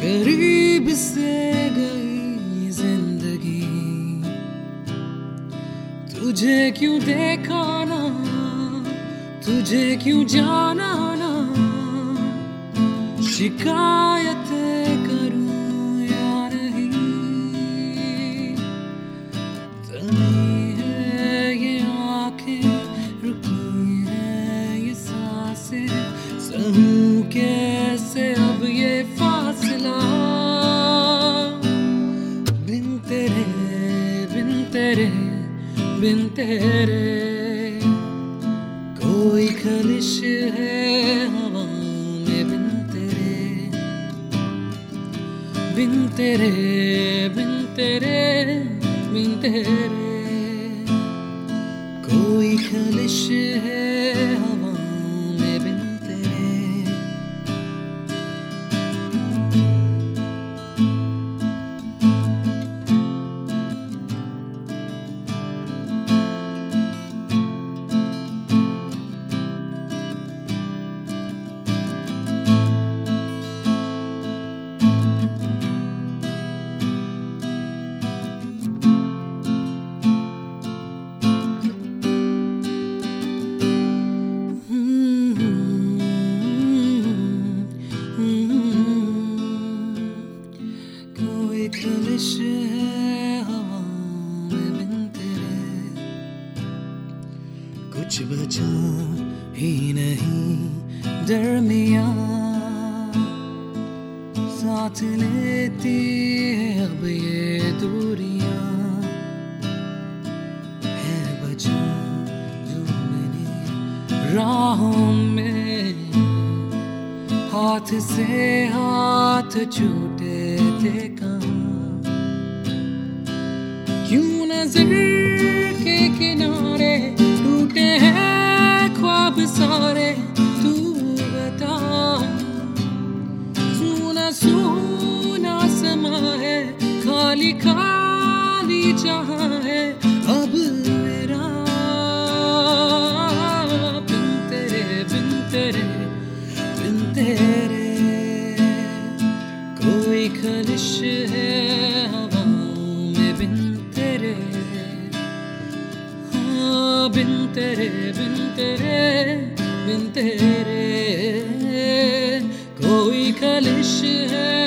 करीब से गई ज़िंदगी। तुझे क्यों देखा ना तुझे क्यों जाना ना? शिकायत करूँ या नहीं? है ये आँखें, रुकी है ये साँसें, सहूं कैसे तेरे बिन तेरे कोई खलिश है हवा में बिन तेरे। बिन तेरे बिन तेरे बिन तेरे। कोई खलिश है हवा कुछ बचा ही नहीं, दरमिया। साथ लेती है अब ये दूरियाँ। है बचा जो मैंने राहों में। हाथ से हाथ छूटे थे कहाँ। क्यों नज़र खाली खाली जहाँ है, अब मेरा बिन तेरे बिन तेरे बिन तेरे। कोई खलिश है हवाओं में बिन तेरे। हाँ बिन तेरे बिन तेरे कोई खलिश है